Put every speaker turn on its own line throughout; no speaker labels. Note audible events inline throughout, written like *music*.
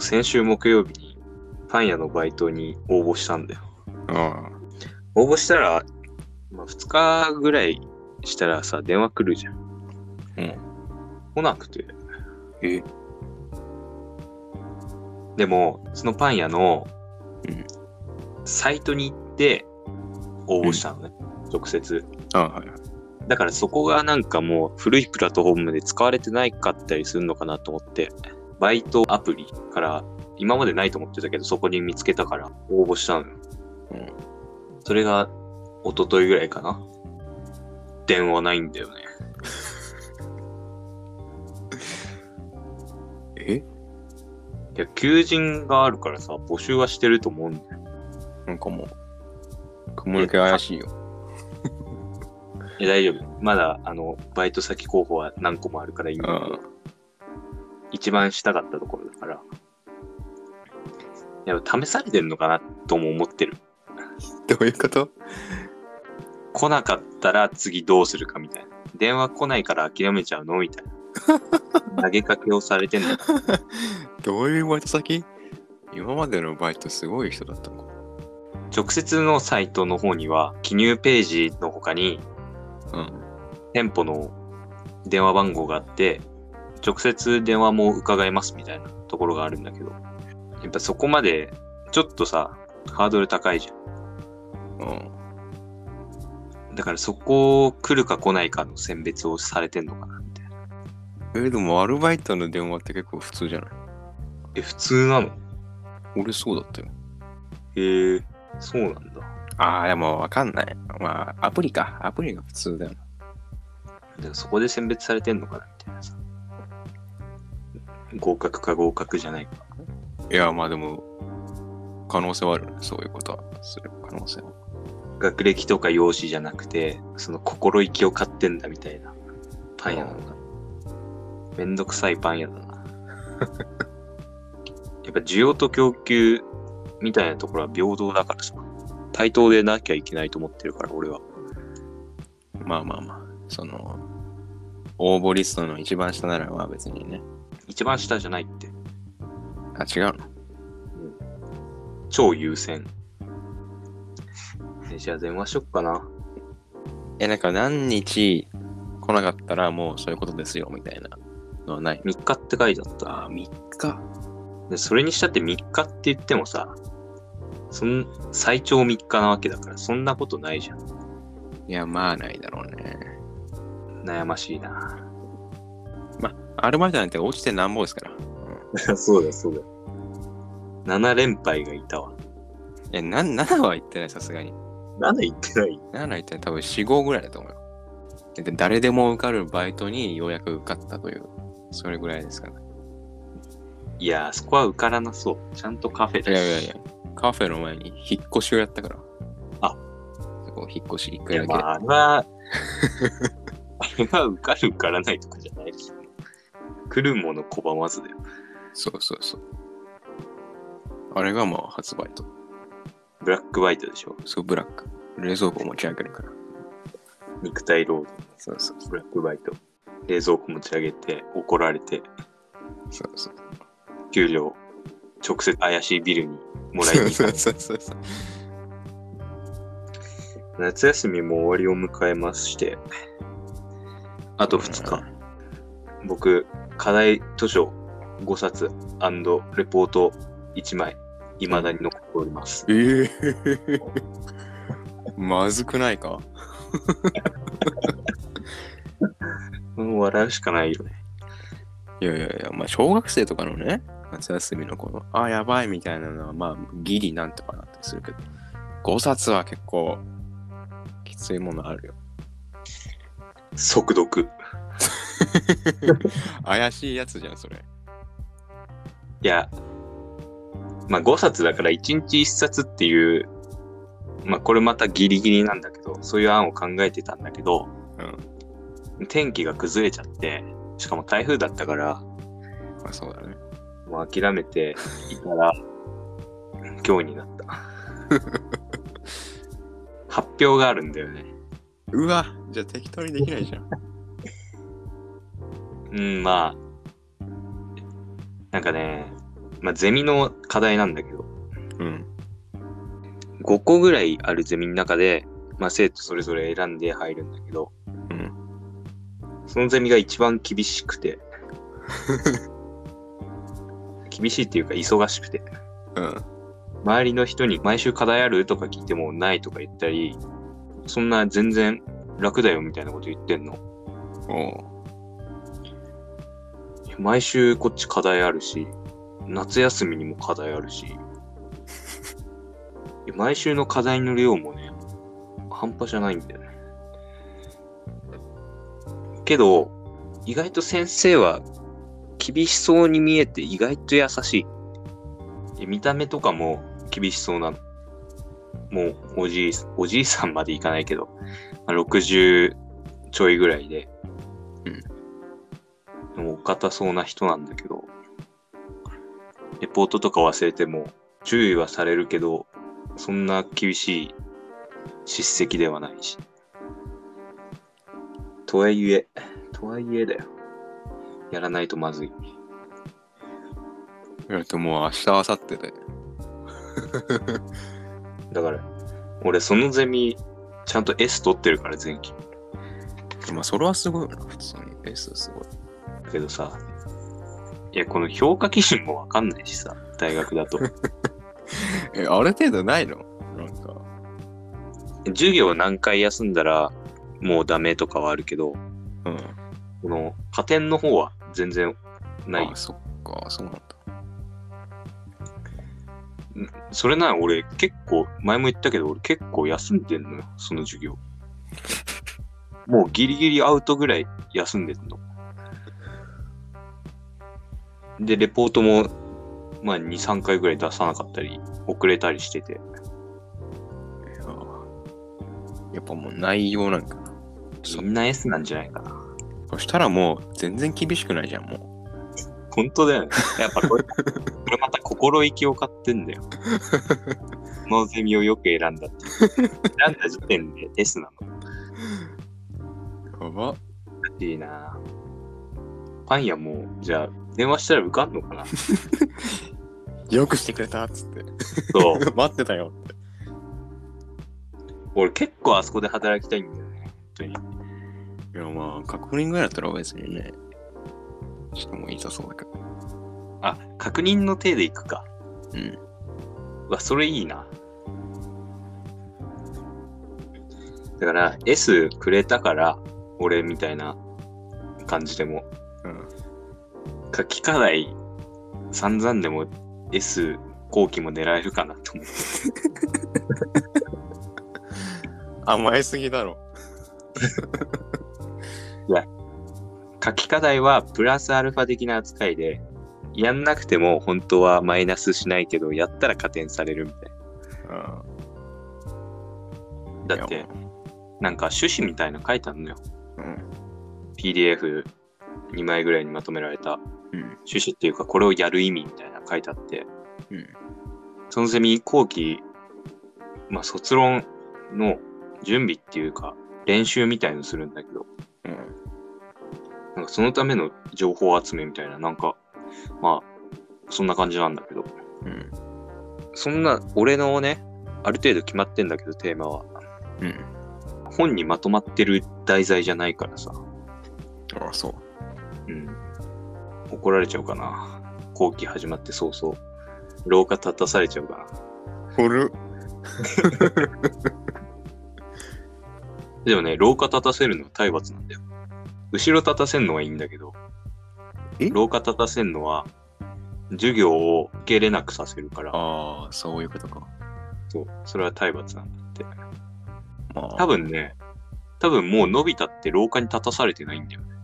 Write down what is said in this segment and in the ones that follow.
の、先週木曜日にパン屋のバイトに応募したんだよ。
あ
応募したら、まあ、2日ぐらいしたらさ、電話来るじゃん。
うん。
来なくて。
え？
でも、そのパン屋の
うん
サイトに行って応募したのね、直接。
あはいはい。
だからそこがなんかもう古いプラットフォームで使われてないかったりするのかなと思って、バイトアプリから今までないと思ってたけど、そこに見つけたから応募したのよ。
うん
それが一昨日ぐらいかな。電話ないんだよね。*laughs*
え？
いや、求人があるからさ、募集はしてると思うんだよ。
なんかもう、雲抜け怪しいよ。
いや、大丈夫。まだ、あの、バイト先候補は何個もあるからいいんだけ
あ
ど、一番したかったところだから。やっぱ試されてんのかなとも思ってる。
どういうこと？
来なかったら次どうするかみたいな。電話来ないから諦めちゃうのみたいな。*laughs* 投げかけをされてんのか。*laughs*
どういうバイト先？今までのバイトすごい人だったのか。
直接のサイトの方には、記入ページの他に、
うん。
店舗の電話番号があって、直接電話も伺えますみたいなところがあるんだけど、やっぱそこまで、ちょっとさ、ハードル高いじゃ
うん。
ん。だからそこ来るか来ないかの選別をされてんのかなみたいな。
え、でもアルバイトの電話って結構普通じゃない？
え、普通なの？
俺そうだったよ。
へえ、そうなんだ。
ああ、でもわかんない。まあ、アプリか。アプリが普通だよな。
だからそこで選別されてんのかな。合格か合格じゃないか。
いや、まあでも、可能性はあるね。そういうことはする可能性は。
学歴とか容姿じゃなくて、その心意気を買ってんだみたいなパン屋なのかな。めんどくさいパン屋だな。*laughs* やっぱ需要と供給みたいなところは平等だからさ。対等でなきゃいけないと思ってるから、俺は。
まあまあまあ、その、応募リストの一番下ならまあ別にね。
一番下じゃないって。
あ、違うの？
超優先。えじゃあ電話しよっかな。
え、なんか何日来なかったらもうそういうことですよ、みたいなのはない
？3日って書いてあった。
あ、3日。
でそれにしたって3日って言ってもさ、そん最長3日なわけだから、そんなことないじゃん。
いや、まあないだろうね。
悩ましいな。
アルバイトなんて落ちてなんぼですから。*laughs* うん、
そうだ、そうだ。7連敗がいたわ。
え、な7は言ってない、さすがに。
7言ってない
？7言ってない、多分4、5ぐらいだと思うよ。で誰でも受かるバイトにようやく受かったという、それぐらいですからね。
いやー、そこは受からなそう。ちゃんとカフェ
い
だし。
やいやいや、カフェの前に引っ越しをやったから。
あ
そこ引っ越し一
いや、
回だけ。
まあ、あれは、*laughs* あれは受かる受からないとかじゃないですよ。来るもの拒まずだよ。
そうそうそう。あれがまあ発売と。
ブラックバイトでしょ？
そう、ブラック。冷蔵庫持ち上げるから。
肉体労働
そうそう
ブラックバイト。冷蔵庫持ち上げて、怒られて、
そうそう。
給料、直接怪しいビルにもらいに行
そう
く。
そうそうそう。
夏休みも終わりを迎えまして、あと2日。僕、課題図書5冊レポート1枚、未だに残っております。
ええ *laughs* まずくないか？
もう笑うしかないよね。
いやいやいや、まあ小学生とかのね、夏休みのこの、あ、やばいみたいなのは、まあギリなんとかなったりするけど、5冊は結構きついものあるよ。
速読。*laughs*
怪しいやつじゃん、それ。
いや、まあ5冊だから1日1冊っていう、まあこれまたギリギリなんだけど、そういう案を考えてたんだけど、
うん。
天気が崩れちゃって、しかも台風だったから、
まあそうだね。
もう諦めていたら、今日になった。*laughs* 発表があるんだよね。
うわ、じゃあ適当にできないじゃん。
うん、まあ、なんかね、まあ、ゼミの課題なんだけど、
うん。
5個ぐらいあるゼミの中で、まあ、生徒それぞれ選んで入るんだけど、
うん。
そのゼミが一番厳しくて、*laughs* 厳しいっていうか忙しくて、
うん。
周りの人に毎週課題ある？とか聞いてもないとか言ったり、そんな全然楽だよみたいなこと言ってんの。
おう。
毎週こっち課題あるし、夏休みにも課題あるし、毎週の課題の量もね、半端じゃないんだよね。けど、意外と先生は厳しそうに見えて意外と優しい。見た目とかも厳しそうなの。もうおじい、おじいさんまでいかないけど、ま60ちょいぐらいで、お堅そうな人なんだけど、レポートとか忘れても注意はされるけど、そんな厳しい叱責ではないし。とはいえ、とはいえだよ。やらないとまずい。
えっと、もう明日、明後日で。*laughs*
だから、俺そのゼミ、ちゃんと S 取ってるから前期。
まあ、それはすごいな、普通に。S すごい。
だけどさ、いや、この評価基準もわかんないしさ、大学だと。*laughs*
え、ある程度ないの？なんか。
授業何回休んだらもうダメとかはあるけど、
うん。
この加点の方は全然ない
あ、。そっか、そうなんだ。
それなら俺結構、前も言ったけど俺結構休んでんのよ、その授業。*laughs* もうギリギリアウトぐらい休んでんの。で、レポートも、まあ2、3回ぐらい出さなかったり、遅れたりしてて。
いややっぱもう内容なんかな。そ
みんな S なんじゃないかな。
そしたらもう全然厳しくないじゃん、も
本当だよね。やっぱこれ、これまた心意気を買ってんだよ。このゼミをよく選んだって。選んだ時点で S なの。
う。やば。
いいなパン屋もう、じゃあ、電話したら受かんのかな？*laughs*
よくしてくれたっつって。
そう。*laughs*
待ってたよって。
俺結構あそこで働きたいんだよね。本当に。
いや、まあ、確認ぐらいだったら別にね。してもいいさそうだけど。
あ、確認の手で行くか。
うん。
うわ、それいいな。だから、S くれたから、俺みたいな感じでも、
うん。
書き課題散々でも S 後期も狙えるかなと思って。*laughs*
甘えすぎだろ。*laughs*
書き課題はプラスアルファ的な扱いで、やんなくても本当はマイナスしないけど、やったら加点されるみたい
うん。
な。だって、なんか趣旨みたいなの書いてあるのよ。
うん。
PDF2 枚ぐらいにまとめられた
うん。
趣旨っていうか、これをやる意味みたいなの書いてあって、
うん。
そのゼミ後期、まあ卒論の準備っていうか、練習みたいのするんだけど、
うん。
なんかそのための情報集めみたいな、なんか、まあ、そんな感じなんだけど、
うん。
そんな、俺のね、ある程度決まってんだけど、テーマは。
うん。
本にまとまってる題材じゃないからさ。
ああ、そう。
うん。怒られちゃうかな。後期始まって早々。廊下立たされちゃうかな。
古
でもね、廊下立たせるのは体罰なんだよ。後ろ立たせるのはいいんだけど、
え？
廊下立たせるのは、授業を受け入れなくさせるから、
ああ、そういうことか。
そう、それは体罰なんだって。
まあ、
多分ね、多分もう伸びたって廊下に立たされてないんだよね。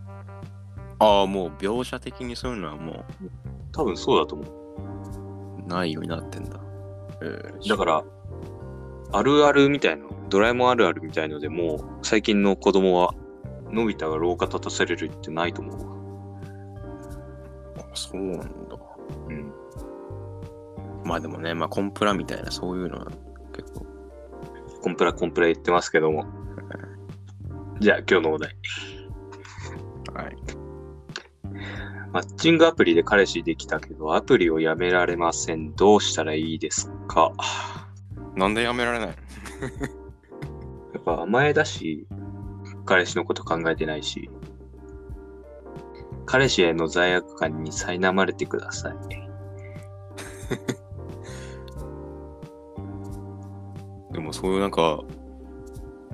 ああ、もう描写的にそういうのはも
多分そうだと思う。
うないようになってんだ。えー
だから、あるあるみたいな、ドラえもんあるあるみたいのでもう、最近の子供は、のび太が廊下立たされるってないと思うわ。
あそうなんだ。
うん。
まあでもね、まあコンプラみたいなそういうのは結構。
コンプラコンプラ言ってますけども。*laughs* じゃあ今日のお題。マッチングアプリで彼氏できたけど、アプリをやめられません。どうしたらいいですか？
なんでやめられないの？
やっぱ甘えだし、彼氏のこと考えてないし、彼氏への罪悪感に苛まれてください。*laughs*
でもそういうなんか、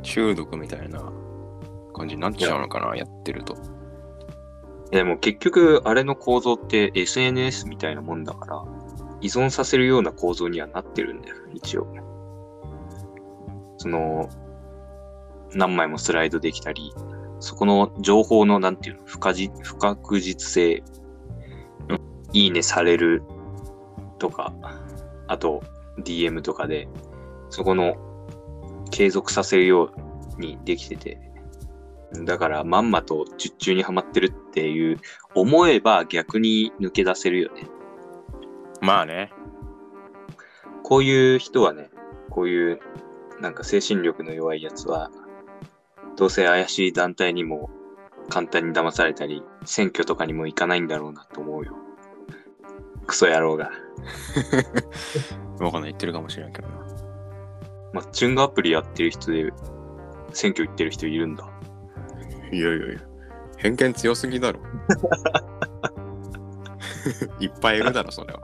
中毒みたいな感じになっちゃうのかな、やってると。
でも結局、あれの構造って SNS みたいなもんだから、依存させるような構造にはなってるんだよ、一応。その、何枚もスライドできたり、そこの情報の、なんていうの、不可不確実性、いいねされるとか、あと DM とかで、そこの継続させるようにできてて、だからまんまと術中にはまってるっていう思えば逆に抜け出せるよね。
まあね。
こういう人はね、こういうなんか精神力の弱いやつは、どうせ怪しい団体にも簡単に騙されたり、選挙とかにも行かないんだろうなと思うよ。クソ野郎が。*laughs*
わかんない、言ってるかもしれんけどな。
マッチングアプリやってる人で選挙行ってる人いるんだ。
いやいやいや、偏見強すぎだろ。*laughs* いっぱいいるだろ、それは。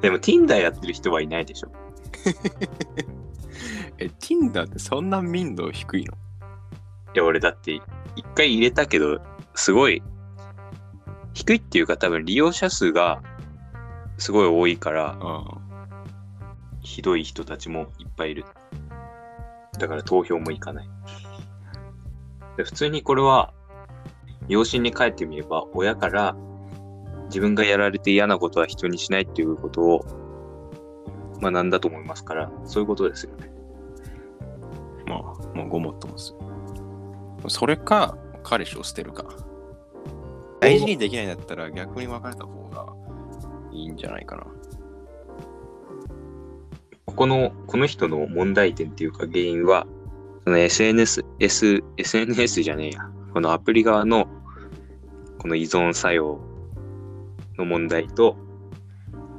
でも Tinder やってる人はいないでしょ。*laughs*
え、Tinder ってそんな民度低いの？
いや、俺だって一回入れたけど、すごい低いっていうか多分利用者数がすごい多いから、
あ
ひどい人たちもいっぱいいる。だから投票も行かない。で普通にこれは、養子に帰ってみれば、親から自分がやられて嫌なことは人にしないっていうことを学んだと思いますから、そういうことですよね。
まあ、もうごもっともですよ。それか、彼氏を捨てるか。大事にできないんだったら逆に別れた方がいいんじゃないかな。
ここの、この人の問題点っていうか原因は、その SNS、S、SNS じゃねえや。このアプリ側の、この依存作用の問題と、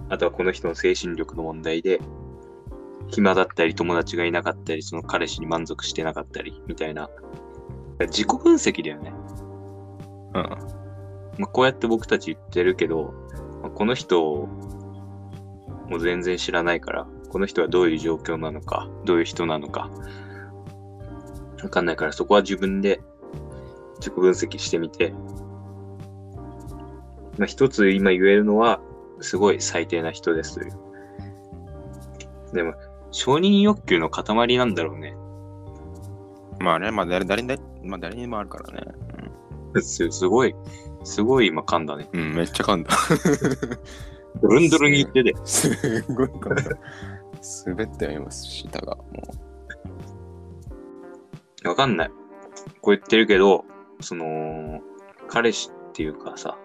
あとはこの人の精神力の問題で、暇だったり友達がいなかったり、その彼氏に満足してなかったり、みたいな。自己分析だよね。
うん。
まあ、こうやって僕たち言ってるけど、まあこの人も全然知らないから、この人はどういう状況なのか、どういう人なのか、わかんないから、そこは自分で自己分析してみて、まあ、一つ今言えるのは、すごい最低な人ですという。でも、承認欲求の塊なんだろうね。
まあね、まあ誰誰にだまあ誰にもあるからね。
す *laughs* すごい、すごい今噛んだね。
うん、うん、めっちゃ噛んだ。
ドルンドルンに言ってて。*laughs*
すごい噛んだ。滑ったよ、今、下が。も
わかんない。こう言ってるけど、その、彼氏っていうかさ、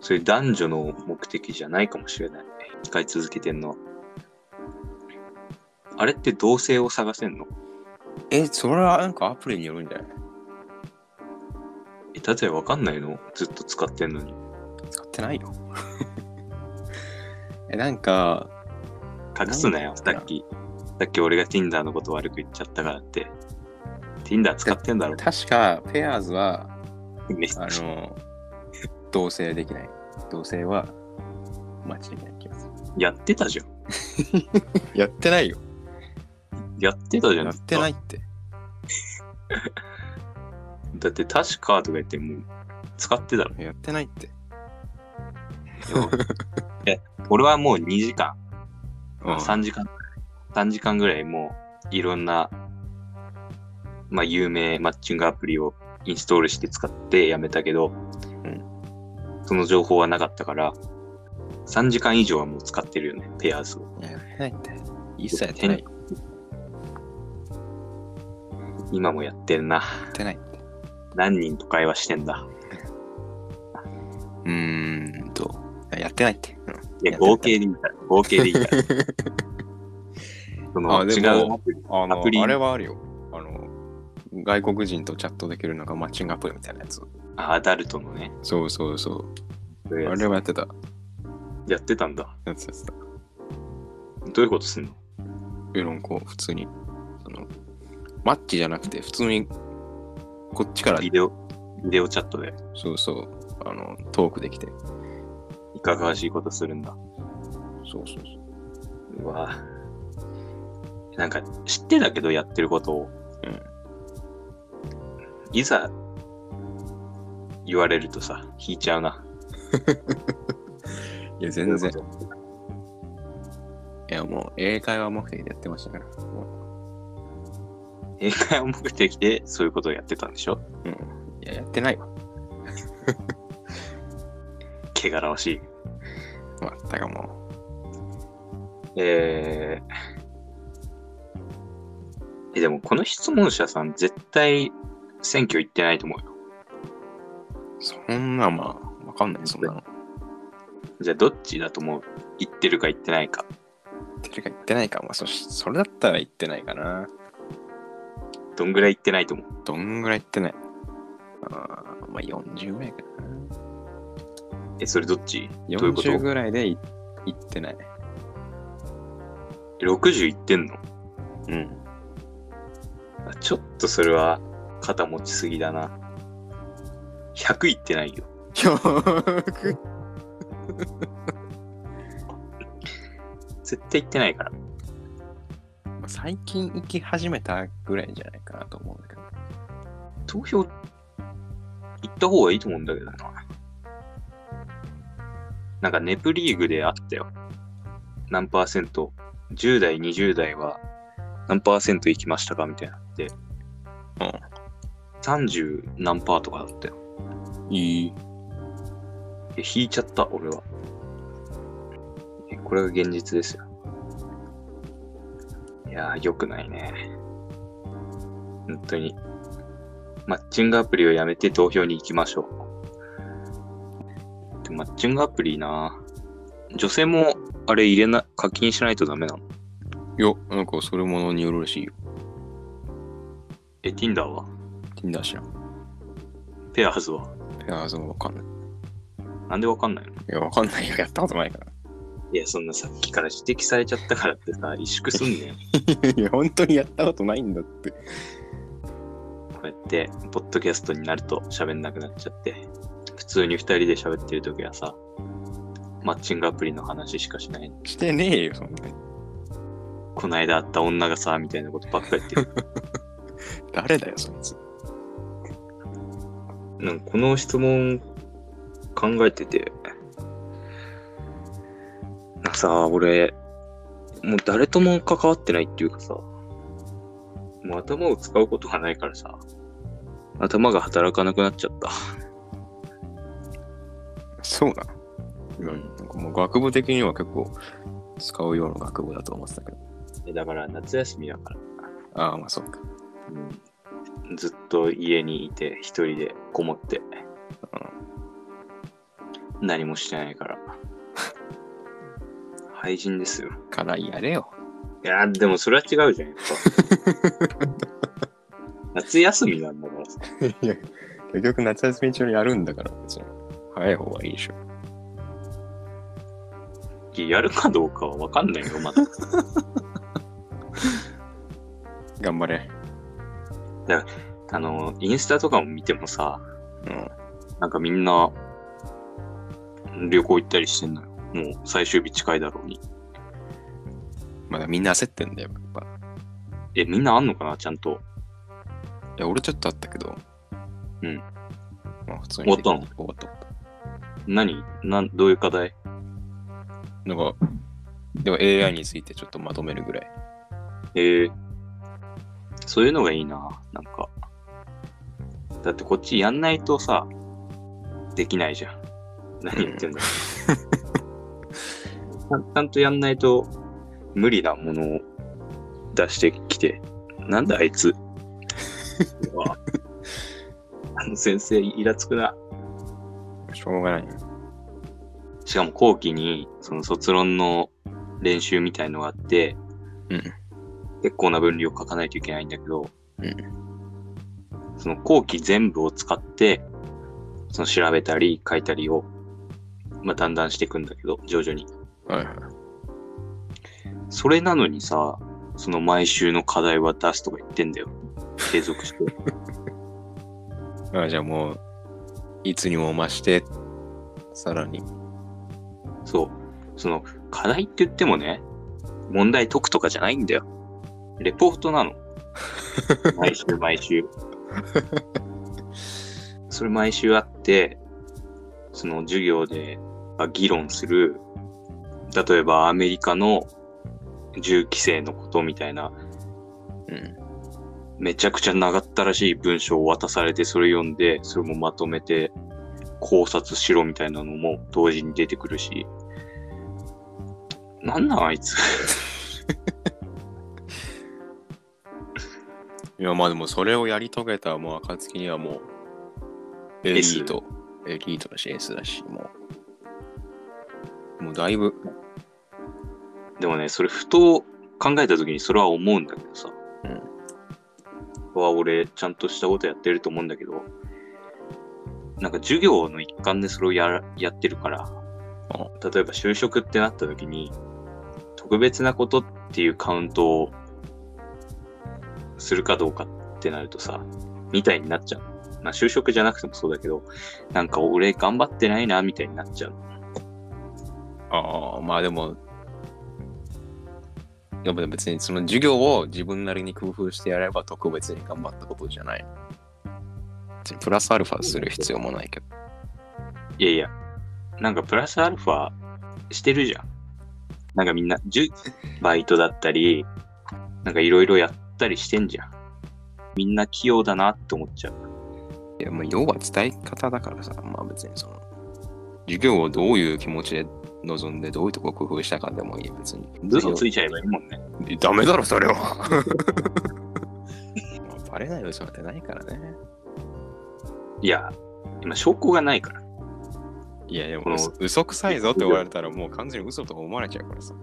そういう男女の目的じゃないかもしれない。使い続けてんのは。あれって同性を探せんの？
う。え、それはなんかアプリによるんじゃない？
え、だってわかんないの？ずっと使ってんのに。
使ってないよ。*laughs* え、なんか、
隠すなよ、さっき。さっき俺が Tinder のこと悪く言っちゃったからって。Tinder 使ってんだろ。
確か、ペアーズは、あの、同棲できない。同棲は、マッチできない気がする。
やってたじゃん。*laughs*
やってないよ。
やってたじゃん。
やってないって。*laughs*
だって確かとか言ってもう使ってたろ。
やってないって。
俺はもう2時間、
うん
3時間、3時間ぐらいもういろんな、まあ有名マッチングアプリをインストールして使ってやめたけど、
うん
その情報はなかったから、3時間以上はもう使ってるよね、ペアーズを。
いややってないって。一切やってない。や
今もやってんな。
ってない。
何人と会話してんだ。
うーんと、やってないって。うん
いや、合計でいいから。合計でいいから。*laughs* その
あで
違う
も
アプリ
あのあれはあるよ。あの、外国人とチャットできるのがマッチングアプリみたいなやつ。
あアダルトのね。
そうそうそう。
そういうやつ
あれはやってた。
やってたんだ。
やってたやってた。
どういうことすんの？
え、なんか普通に、その、マッチじゃなくて、普通に、こっちから、
ビデオ、ビデオチャットで
そうそう、あの、トークできて。
いかがわしいことするんだ。
そうそうそう。
うわなんか知ってたけどやってることを。
うん
いざ言われるとさ、引いちゃうな。*laughs*
いや、全然。いや、もう、英会話目的でやってましたから。も
英会話目的でそういうことをやってたんでしょ？
う、うん。いや、やってないわ。*laughs*
汚らわしい。
まったかも
えー、え、でもこの質問者さん絶対選挙行ってないと思うよ。
う。そんな、まあ、わかんない、そんなの。
じゃあどっちだと思う？行ってるか行ってないか。
言ってるか言ってないか。まあ、そしそれだったら言ってないかな。
どんぐらい行ってないと思う？
どんぐらい言ってないあーまあ、40ぐらいかな。
え、それどっち？どういうこと
？40ぐらいでい言ってない。
?60 行ってんの？
うん。
あちょっとそれは肩持ちすぎだな。100行ってないよ。
よ *laughs*
絶対行ってないから。
最近行き始めたぐらいじゃないかなと思うんだけど。
投票行った方がいいと思うんだけどな。なんかネプリーグであったよ。何パーセント？?10 代、20代は何パーセント行きましたかみたいなって。
うん。
30何パーとかだったよ。
いい。
え引いちゃった、俺は。えこれが現実ですよ。いやー、良くないね。本当に。マッチングアプリをやめて投票に行きましょう。でマッチングアプリな女性もあれ入れな、課金しないとダメなの？
いや、なんかそれものによるらしいよ。
え、Tinder は
？Tinder 知らん。
ペアーズは？
ペアーズもわかんない。
なんでわかんないの？
いや、わかんないよ。やったことないから。
いや、そんなさっきから指摘されちゃったからってさ、萎縮すんねん。*laughs*
いや、本当にやったことないんだって。
こうやって、ポッドキャストになると喋んなくなっちゃって、普通に二人で喋ってるときはさ、マッチングアプリの話しかしない。
してねえよ、そんなに。
こないだ会った女がさ、みたいなことばっかり言ってる。*laughs*
誰だよ、そいつ。
なんかこの質問考えてて、なんかさ、俺、もう誰とも関わってないっていうかさ、もう頭を使うことがないからさ、頭が働かなくなっちゃった。
そうな。
うん
なんかもう学部的には結構使うような学部だと思ってたけど。
えだから夏休みだから、
ああ、まあそうか。
うん、ずっと家にいて一人でこもって、何もしてないから。廃人ですよ。
課題やれよ。
いや、でもそれは違うじゃん、やっぱ。*laughs* 夏休みなんだからさ。
いや、結局夏休み中にやるんだから、別に。早い方がいいでしょ。
いややるかどうかはわかんないよ、まだ。*laughs*
頑張れ。
あの、インスタとかも見てもさ、
うん。
なんかみんな、旅行行ったりしてんのよ。もう最終日近いだろうに。
まだみんな焦ってんだよ、やっぱ。
え、みんなあんのかな、ちゃんと。
いや、俺ちょっとあったけど。
うん。
まあ普通に。
終わったの？
終わった終わった。
何？なん、どういう課題？
なんか、でも AI についてちょっとまとめるぐらい。
えー、そういうのがいいな、なんか。だってこっちやんないとさ、できないじゃん。何言ってんだちゃんちゃんとやんないと無理なものを出してきて、なんだあいつ。*laughs* あの先生イラつくな。
しょうがない。
しかも後期にその卒論の練習みたいのがあって、
うん。
結構な分量書かないといけないんだけど、
うん
その後期全部を使って、その調べたり書いたりを、まあ、だんだんしていくんだけど、徐々に。
はいはい。
それなのにさ、その毎週の課題は出すとか言ってんだよ。継続して。*laughs*
あじゃあもう、いつにも増して、さらに。
そう。その、課題って言ってもね、問題解くとかじゃないんだよ。レポートなの。*laughs* 毎週毎週。それ毎週あって、その授業であ議論する、例えばアメリカの銃規制のことみたいな、
うん。
めちゃくちゃ長ったらしい文章を渡されて、それ読んで、それもまとめて考察しろみたいなのも同時に出てくるし、なんなんあいつ。*laughs*
いや、まあでもそれをやり遂げたもう暁にはもう、エリート、エリートだし、S だし、もう、もうだいぶ、
でもね、それふと考えた時にそれは思うんだけどさ。
うん。
は俺、ちゃんとしたことやってると思うんだけど、なんか授業の一環でそれをやらやってるから、例えば就職ってなった時に、特別なことっていうカウントをするかどうかってなるとさ、みたいになっちゃう。まあ就職じゃなくてもそうだけど、なんか俺頑張ってないなみたいになっちゃう。
ああ、まあでも、でも別にその授業を自分なりに工夫してやれば特別に頑張ったことじゃない。プラスアルファする必要もないけど。
いやいや、なんかプラスアルファしてるじゃん。なんかみんな、じゅバイトだったり、なんかいろいろやったりしてんじゃん。みんな器用だなって思っちゃう。
いや、まあ要は伝え方だからさ、まあ別にその、授業をどういう気持ちで臨んで、どういうとこ工夫したかでもいい、別に。
嘘ついちゃえばいいもんね。
ダメだろ、それは。ま *laughs* あバレない嘘なんてないからね。
いや、今証拠がないから。
いや、でも嘘嘘くさいぞって言われたらもう完全に嘘とか思われちゃうからさ。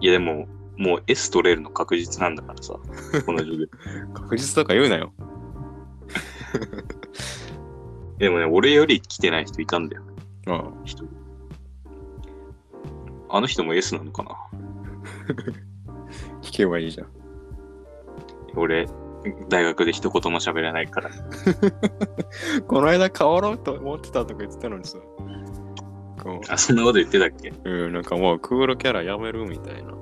いやでも、もう S 取れるの確実なんだからさ、この授業。*laughs*
確実とか言うなよ。*laughs*
でもね、俺より来てない人いたんだよ、
うん。
一人。あの人も S なのかな？*laughs*
聞けばいいじゃん。
俺、大学で一言も喋らないから。*laughs*
この間変わろうと思ってたとか言ってたのにさ。こ
あ、そんなこと言ってたっけ？
ううん、なんかもうクールキャラやめるみたいな。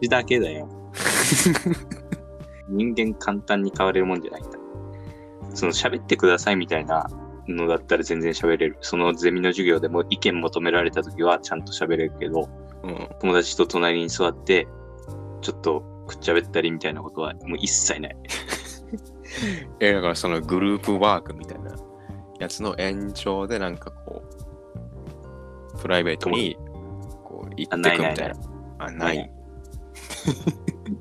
口だけだよ。*laughs* 人間簡単に変われるもんじゃないんだ。その喋ってくださいみたいなのだったら全然喋れる。そのゼミの授業でも意見求められた時はちゃんと喋れるけど、
うん。
友達と隣に座って、ちょっとくっちゃべったりみたいなことはもう一切ない。*laughs* *laughs*
え、だからそのグループワークみたいなやつの延長でなんかこう、プライベートにこう行ってくみたいな。あ、ない。
ない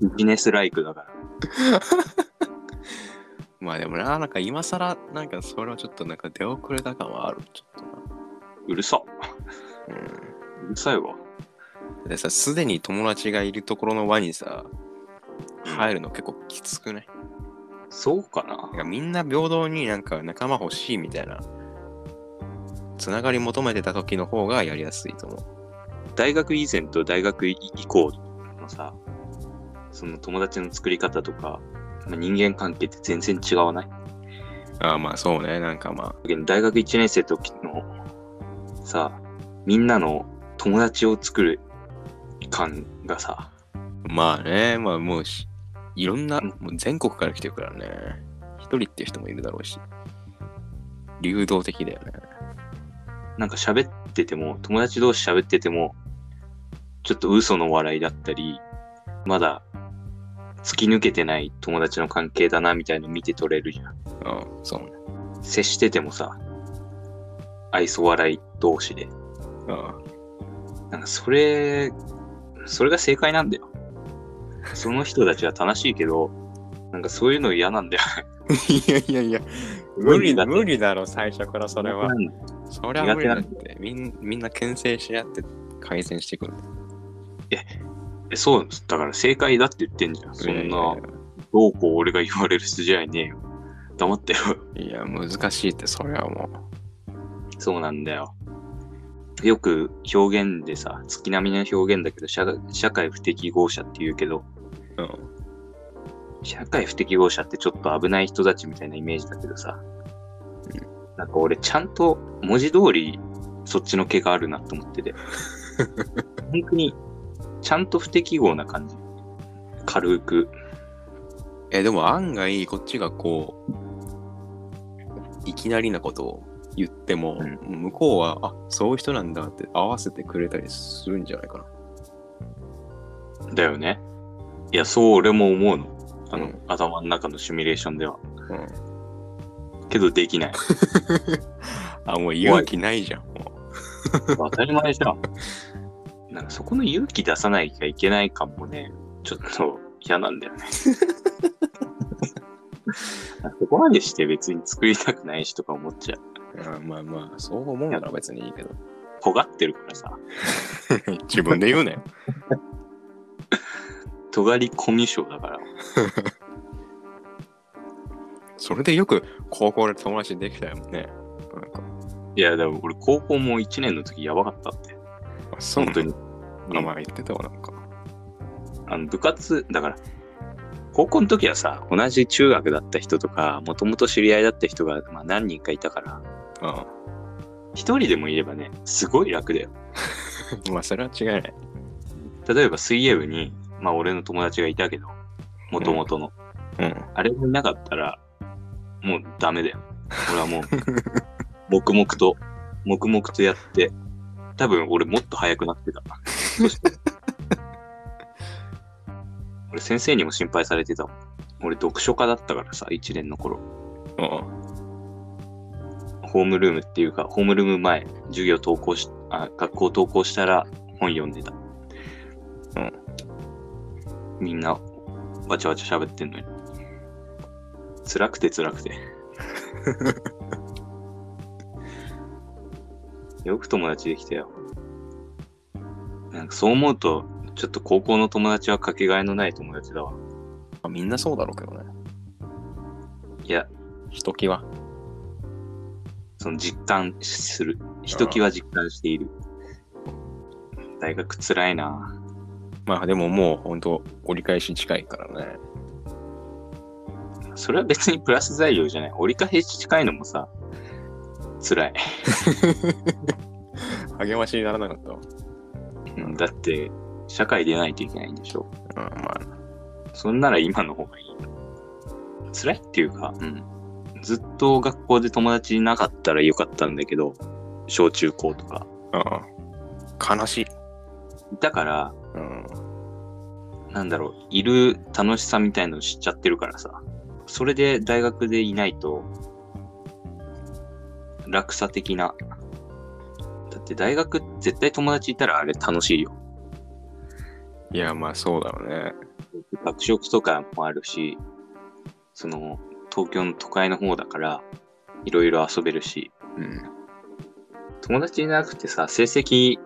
ビジネスライクだから。*laughs*
まあでもな、なんか今更なんかそれはちょっとなんか出遅れた感はある。ちょっとな。
うるさ。
うん。
うるさいわ。
でさ、すでに友達がいるところの輪にさ、
うん
入るの結構きつくね。
そうかな。
なんかみんな平等になんか仲間欲しいみたいな、つながり求めてた時の方がやりやすいと思う。
大学以前と大学以降のさ、その友達の作り方とか、まあ人間関係って全然違わない？
ああまあそうね、なんかまあ、
大学1年生の時のさ、みんなの友達を作る感がさ、
まあね、まあもうし、いろんな、
うん
もう全国から来てるからね。一人っていう人もいるだろうし。流動的だよね。
なんか喋ってても、友達同士喋ってても、ちょっと嘘の笑いだったり、まだ突き抜けてない友達の関係だなみたいの見て取れるじゃん。
うん、そうね。
接しててもさ、愛想笑い同士で。
うん。
なんかそれ、それが正解なんだよ。その人たちは楽しいけど、なんかそういうの嫌なんだよ。
いやいやいや、無理だ、無理だろ、最初からそれは。
うん
それは無理だって。みんみんな牽制し合って改善していくんだ。
えそう、だから正解だって言ってんじゃん。そんな、どうこう俺が言われる筋合いねえよ。黙ってよ。
いや、難しいって、それはも
そうなんだよ。よく表現でさ、月並みの表現だけど、社社会不適合者って言うけど、
う。うん。
社会不適合者ってちょっと危ない人たちみたいなイメージだけどさ、なんか俺ちゃんと文字通りそっちの毛があるなと思ってて、*laughs* 本当にちゃんと不適合な感じ。軽く。
え、でも案外、こっちがこう、いきなりなことを言っても、
うん
向こうは、あ、そういう人なんだって合わせてくれたりするんじゃないか
だよね。いや、そう俺も思うの。あの、
うん
頭の中のシミュレーションでは。
な。うん。
けどできない。*laughs*
あ、もう勇気ないじゃん。も
当たり前じゃん。なんかそこの勇気出さなきゃいけない感もね、ちょっと嫌なんだよね。*laughs* そこまでして別に作りたくないしとか思っちゃう。
うあまあまあ、そう思うなら別にいいけど。
尖ってるからさ。*laughs*
自分で言うなよ。
尖りコミュ障だから。*laughs*
それでよく高校で友達できたよね。なんか、
いや、でも俺高校も1年の時やばかったって。
あそう
本当に。
あ、まあ言ってたわ、なんか。
あの部活、だから、高校の時はさ、同じ中学だった人とか、もともと知り合いだった人が、まあ、何人かいたから、
あ
一人でもいればね、すごい楽だよ。
あ *laughs* まあ、それは違いない。
例えば水泳部に、まあ俺の友達がいたけど、もともとの。
うん。
あれがいなかったら、もうダメだよ。俺はもう、*laughs* 黙々と、黙々とやって、多分俺もっと速くなってた。*laughs* そして俺先生にも心配されてたもん。俺読書家だったからさ、1年の頃。
うん。
ホームルームっていうか、ホームルーム前、授業登校し、あ、学校登校したら本読んでた。
うん。
みんな、わちゃわちゃ喋ってんのに。辛くて辛くて。*laughs* よく友達できたよ。なんかそう思うと、ちょっと高校の友達はかけがえのない友達だわ。
まあ、みんなそうだろうけどね。
いや、
ひときわ。
その実感する。ひときわ実感している。大学辛いな
まあでももう本当折り返し近いからね。
それは別にプラス材料じゃない。折り返し近いのもさ、辛い。*laughs*
励ましにならなかったわ。
うんだって、社会出ないといけないんでしょ。
うん、まあ、
そんなら今の方がいい。辛いっていうか、うん。ずっと学校で友達いなかったらよかったんだけど、小中高とか。
ああ。悲しい。
だから、
うん。
なんだろう、いる楽しさみたいのを知っちゃってるからさ。それで大学でいないと、楽さ的な。だって大学絶対友達いたらあれ楽しいよ。
いや、まあそうだろうね。
学食とかもあるし、その、東京の都会の方だから、いろいろ遊べるし、
うん。
友達いなくてさ、成績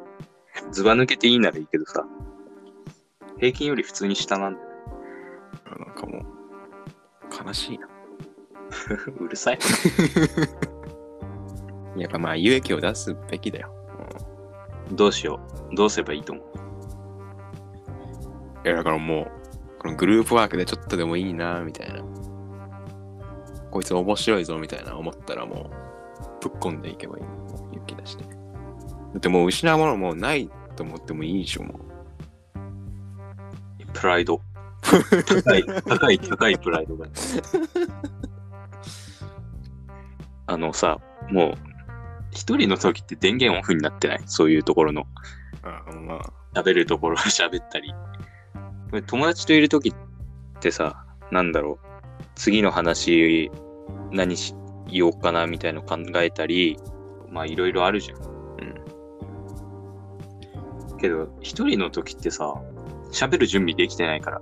ずば抜けていいならいいけどさ、平均より普通に下なんだよ。
なんかもう、悲しいな。*laughs*
うるさい。*laughs*
やっぱまあ、勇気を出すべきだよ。
どうしよう。どうすればいいと思う？
いや、だからもう、このグループワークでちょっとでもいいな、みたいな。こいつ面白いぞ、みたいな思ったらもう、ぶっ込んでいけばいい。もう勇気出して。だってもう失うものもうないと思ってもいいでしょ、も
プライド。高い、*laughs* 高い、高いプライドが。あのさ、もう、一人の時って電源オフになってない？そういうところの。
う。あまあ、
喋るところ *laughs* 喋ったり。友達といる時ってさ、なんだろう？次の話、何し言おうかなみたいの考えたり、まあいろいろあるじゃん。
うん。
けど、一人の時ってさ、喋る準備できてないから。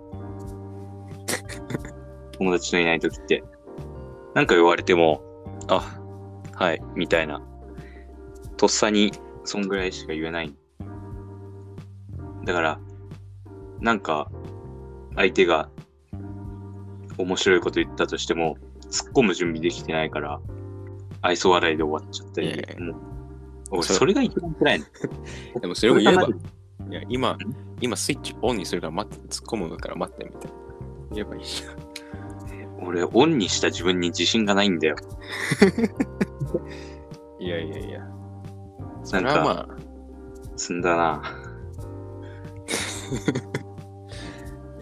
友達といない時って。なんか言われても、あ、はい、みたいな。とっさに、そんぐらいしか言えない。だから、なんか、相手が面白いこと言ったとしても、突っ込む準備できてないから、愛想笑いで終わっちゃったり、
いやいや
もう俺、
それ
が一番辛いの。*laughs*
でもそれを言えば
こ、
いや、今、今スイッチオンにするから待って、突っ込むから待ってみたいな。言えばいいじゃん。
俺、オンにした自分に自信がないんだよ。*laughs*
いやいやいや。そ
なんか、
れはまあ、
積んだな。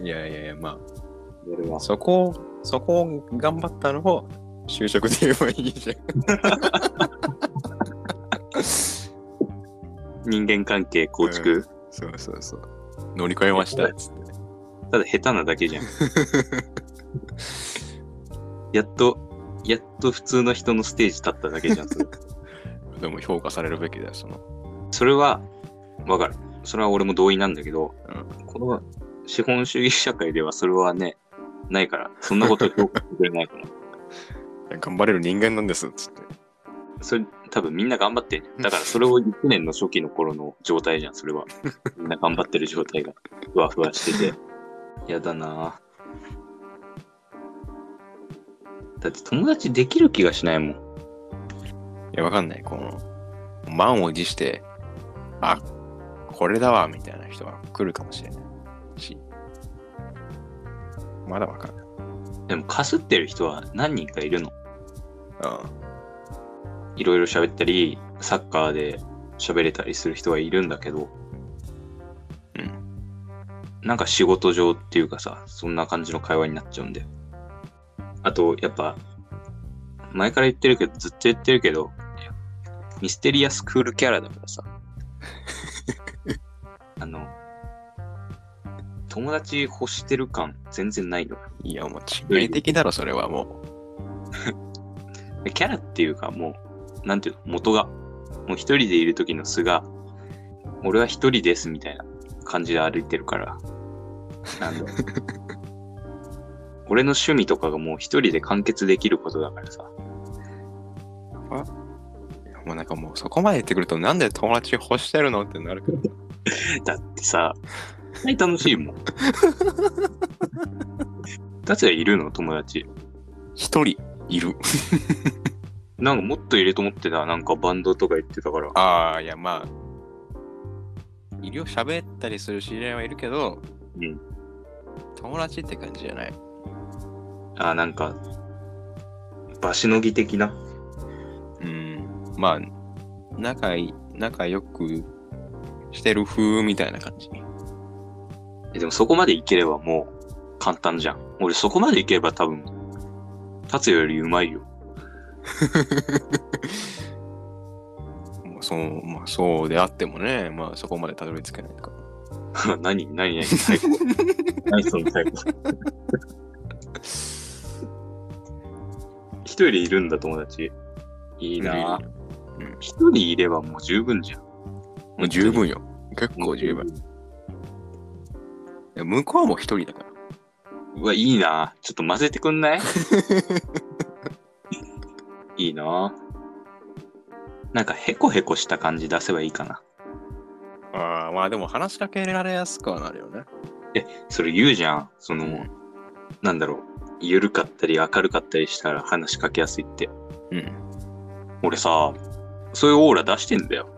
*laughs*
いやいやいや、ま
俺は
あ、。そこを、そこを頑張ったのを就職で言えばいいじゃん。*laughs*
人間関係構築、
そうそうそう。乗り越えましたっつって。
ただ下手なだけじゃん。*laughs* やっと、やっと普通の人のステージ立っただけじゃん。*laughs*
でも評価されるべきだよ、その。
それは、わかる。それは俺も同意なんだけど、
うん
この資本主義社会ではそれはね、ないから、そんなこと評価してくれないから。*laughs*
頑張れる人間なんですっつって。
それ多分みんな頑張ってんじゃんだからそれを1年の初期の頃の状態じゃん、それは。*laughs* みんな頑張ってる状態がふわふわしてて。やだなぁだって友達できる気がしないもん。
いや、わかんない。この、満を持して、あ、これだわ、みたいな人が来るかもしれないし。まだわかんない。
でもかすってる人は何人かいるの。
あ
いろいろ喋ったり、サッカーで喋れたりする人はいるんだけど、
うん。
なんか仕事上っていうかさ、そんな感じの会話になっちゃうんだよ。あと、やっぱ、前から言ってるけど、ずっと言ってるけど、ミステリアスクールキャラだからさ。*laughs* あの、友達欲してる感全然ないのよ。
いや、もう致命的だろ、それはも *laughs*
キャラっていうかもう、なんていうの、元が、もう一人でいる時の素が、俺は一人ですみたいな感じで歩いてるから、なんだ *laughs* 俺の趣味とかがもう一人で完結できることだからさ。
う。いやもうなんかもうそこまで言ってくると、なんで友達欲してるのってなるけど。*laughs*
だってさ、絶対楽しいもん。だっているの？友達。
一人いる。
なんかもっといると思ってた。なんかバンドとか言ってたから。
ああ、いや、まあ、いるよ、喋ったりする知り合いはいるけど、
うん。
友達って感じじゃない？
あ、なんか、場しのぎ的な？
うん。まあ、仲いい、仲良くしてる風みたいな感じ。
えでもそこまでいければもう簡単じゃん。俺そこまでいければ多分、立つよりうまいよ。*laughs*
まあそう、まあそうであってもね、まあそこまでたどり着けないか *laughs* ら。
何何何最後。何その最後。*laughs* 一人いるんだ友達。いいなぁ
うん
一人いればもう十分じゃん。
もう十分よ。結構十分。いや向こうも一人だから。
うわ、いいなぁちょっと混ぜてくんない？いいなぁなんかヘコヘコした感じ出せばいいかな。
ああ、まあでも話しかけられやすくはなるよね。
それ言うじゃん。その、
うん
なんだろう。緩かったり明るかったりしたら話しかけやすいって。
うん。
俺さ、そういうオーラ出してんだよ。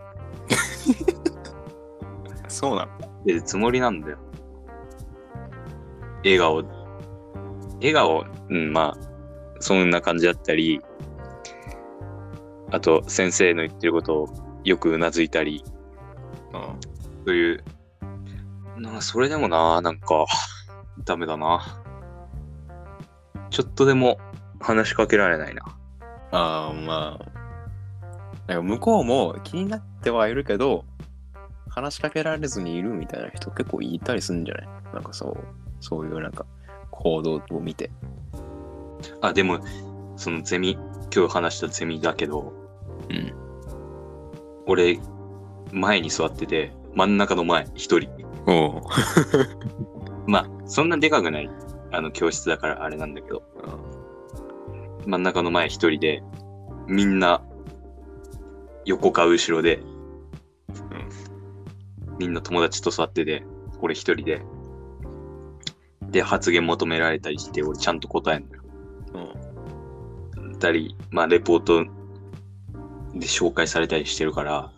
*laughs*
そうなの？
出るつもりなんだよ。笑顔。笑顔、うん、まあ、そんな感じだったり、あと、先生の言ってることをよくうなずいたり、
うん。
そういう、なんかそれでもな、なんか、ダメだな。ちょっとでも話しかけられないな。
ああ、まあ。なんか向こうも気になってはいるけど、話しかけられずにいるみたいな人結構いたりするんじゃない？なんかそう、そういうなんか行動を見て。
あ、でも、そのゼミ、今日話したゼミだけど、
うん。
俺、前に座ってて、真ん中の前、一人。
おう。*laughs*
まあ、そんなでかくない、あの、教室だからあれなんだけど、真ん中の前一人で、みんな、横か後ろで、みんな友達と座ってて、俺一人で、で、発言求められたりして、俺ちゃんと答えんのよ。
うん。
たり、まあ、レポートで紹介されたりしてるから、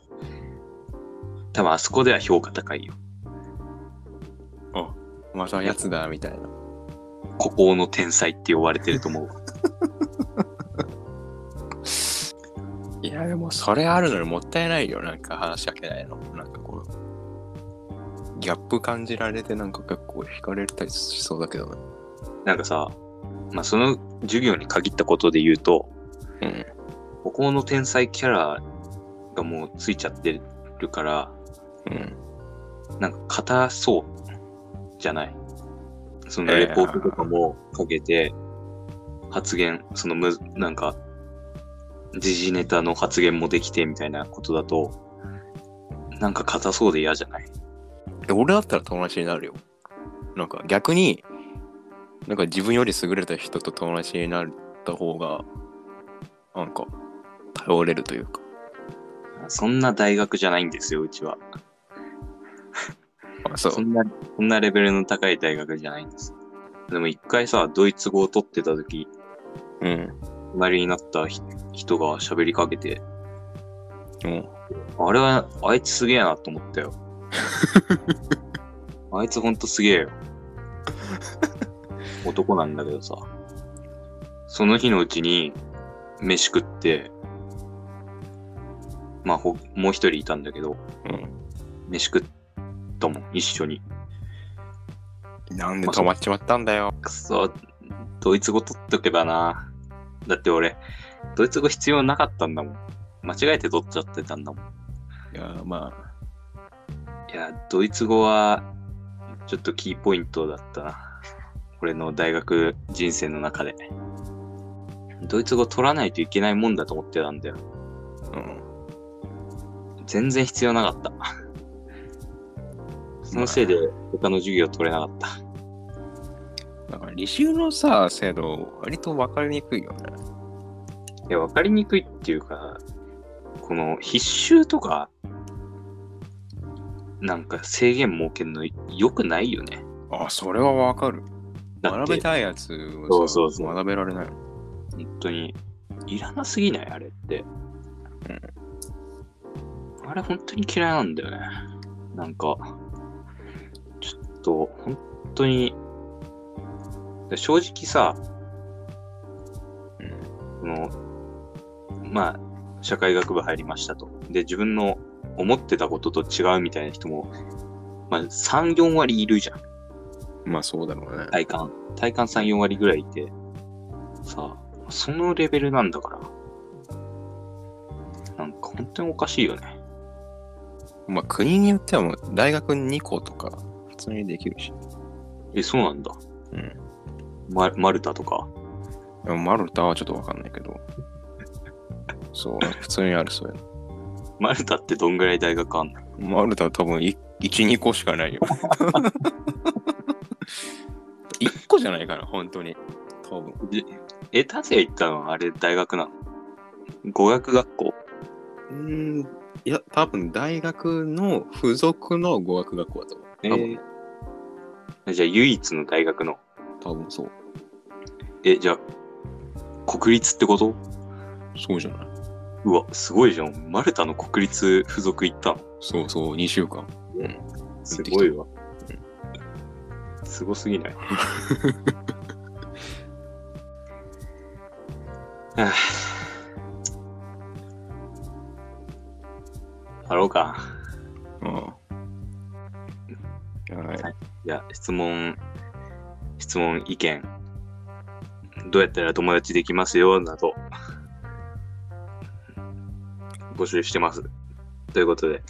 多分あそこでは評価高いよ。
またやつだ、みたいな。
孤高の天才って呼ばれてると思う。*laughs*
いや、でもそれあるのにもったいないよ。なんか話しかけないの。なんかこう、ギャップ感じられてなんか結構惹かれたりしそうだけどね。
なんかさ、まあ、その授業に限ったことで言うと、
うん。
孤高の天才キャラがもうついちゃってるから、
うん。
なんか硬そうじゃない？そのレポートとかもかけて、発言、そのむ、なんか、時事ネタの発言もできてみたいなことだと、なんか硬そうで嫌じゃない？
え俺だったら友達になるよ。なんか逆に、なんか自分より優れた人と友達になった方が、なんか、頼れるというか。
そんな大学じゃないんですよ、うちは。
あそう
そ。んな、そんなレベルの高い大学じゃないんです。でも一回さ、ドイツ語を取ってた時、
うん。
隣になったひ人が喋りかけて、
うん。
あれは、あいつすげえなと思ったよ。*laughs* あいつほんとすげえよ。男なんだけどさ。その日のうちに、飯食って、まあ、ほもう一人いたんだけど、
うん。
飯食ったもん、一緒に。
なんで止まっちまったんだよ。
くそ、ドイツ語取っとけばな。だって俺、ドイツ語必要なかったんだもん。間違えて取っちゃってたんだもん。
いや、ま
いや、ドイツ語は、ちょっとキーポイントだったな。俺の大学人生の中で。ドイツ語取らないといけないもんだと思ってたんだよ。
あ、うん。
全然必要なかった。*laughs* そのせいで他の授業取れなかった。
だから履修のさ、制度、割と分かりにくいよね。
いや、わかりにくいっていうか、この必修とか、なんか制限設けるの良くないよね。
あ、それは分かる。学べ、たいやつ
そうそうそう
学べられない。
本当に、いらなすぎない？あれって。あれ本当に嫌いなんだよね。なんか、ちょっと、本当に、正直さ、この、まあ、社会学部入りましたと。で、自分の思ってたことと違うみたいな人も、まあ、3、4割いるじゃん。
まあそうだろうね。
体感。体感3、4割ぐらいいて、さあ、そのレベルなんだから。なんか本当におかしいよね。
まあ国によってはもう大学2校とか普通にできるし。
え、そうなんだ。
うん。
ママルタとか？
でもマルタはちょっと分かんないけど。*laughs* そう、普通にあるそういう
マルタってどんぐらい大学あんの？
の。マルタは多分1、2個しかないよ。*laughs* 1個じゃないかな、本当に。多分。
え、達也行ったのはあれ大学なの？語学学校？
うーん、いや、多分大学の付属の語学学校だと思う。
え
多分
ーじゃあ唯一の大学の。
多分そう。
え、じゃあ、国立ってこと？
そうじゃないう
わ、すごいじゃん。マルタの国立附属行ったの
そうそう、2週間。
すごいわ。すごすぎない？*laughs* はぁあろうか。
うん。はい。
いや、質問、質問、意見。どうやったら友達できますよ、など。募集してます。ということで、